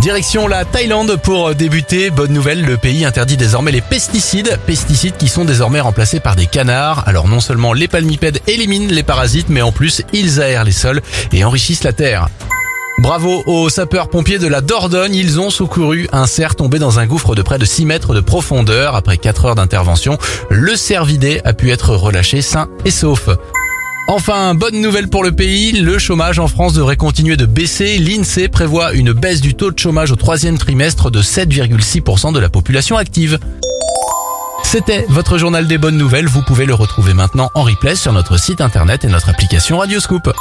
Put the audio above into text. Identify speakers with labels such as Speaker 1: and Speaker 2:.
Speaker 1: Direction la Thaïlande pour débuter. Bonne nouvelle, le pays interdit désormais les pesticides. Pesticides qui sont désormais remplacés par des canards. Alors non seulement les palmipèdes éliminent les parasites, mais en plus ils aèrent les sols et enrichissent la terre. Bravo aux sapeurs-pompiers de la Dordogne, ils ont secouru un cerf tombé dans un gouffre de près de 6 mètres de profondeur. Après 4 heures d'intervention, le cervidé a pu être relâché sain et sauf. Enfin, bonne nouvelle pour le pays, le chômage en France devrait continuer de baisser. L'INSEE prévoit une baisse du taux de chômage au troisième trimestre de 7,6% de la population active. C'était votre journal des bonnes nouvelles, vous pouvez le retrouver maintenant en replay sur notre site internet et notre application Radioscoop.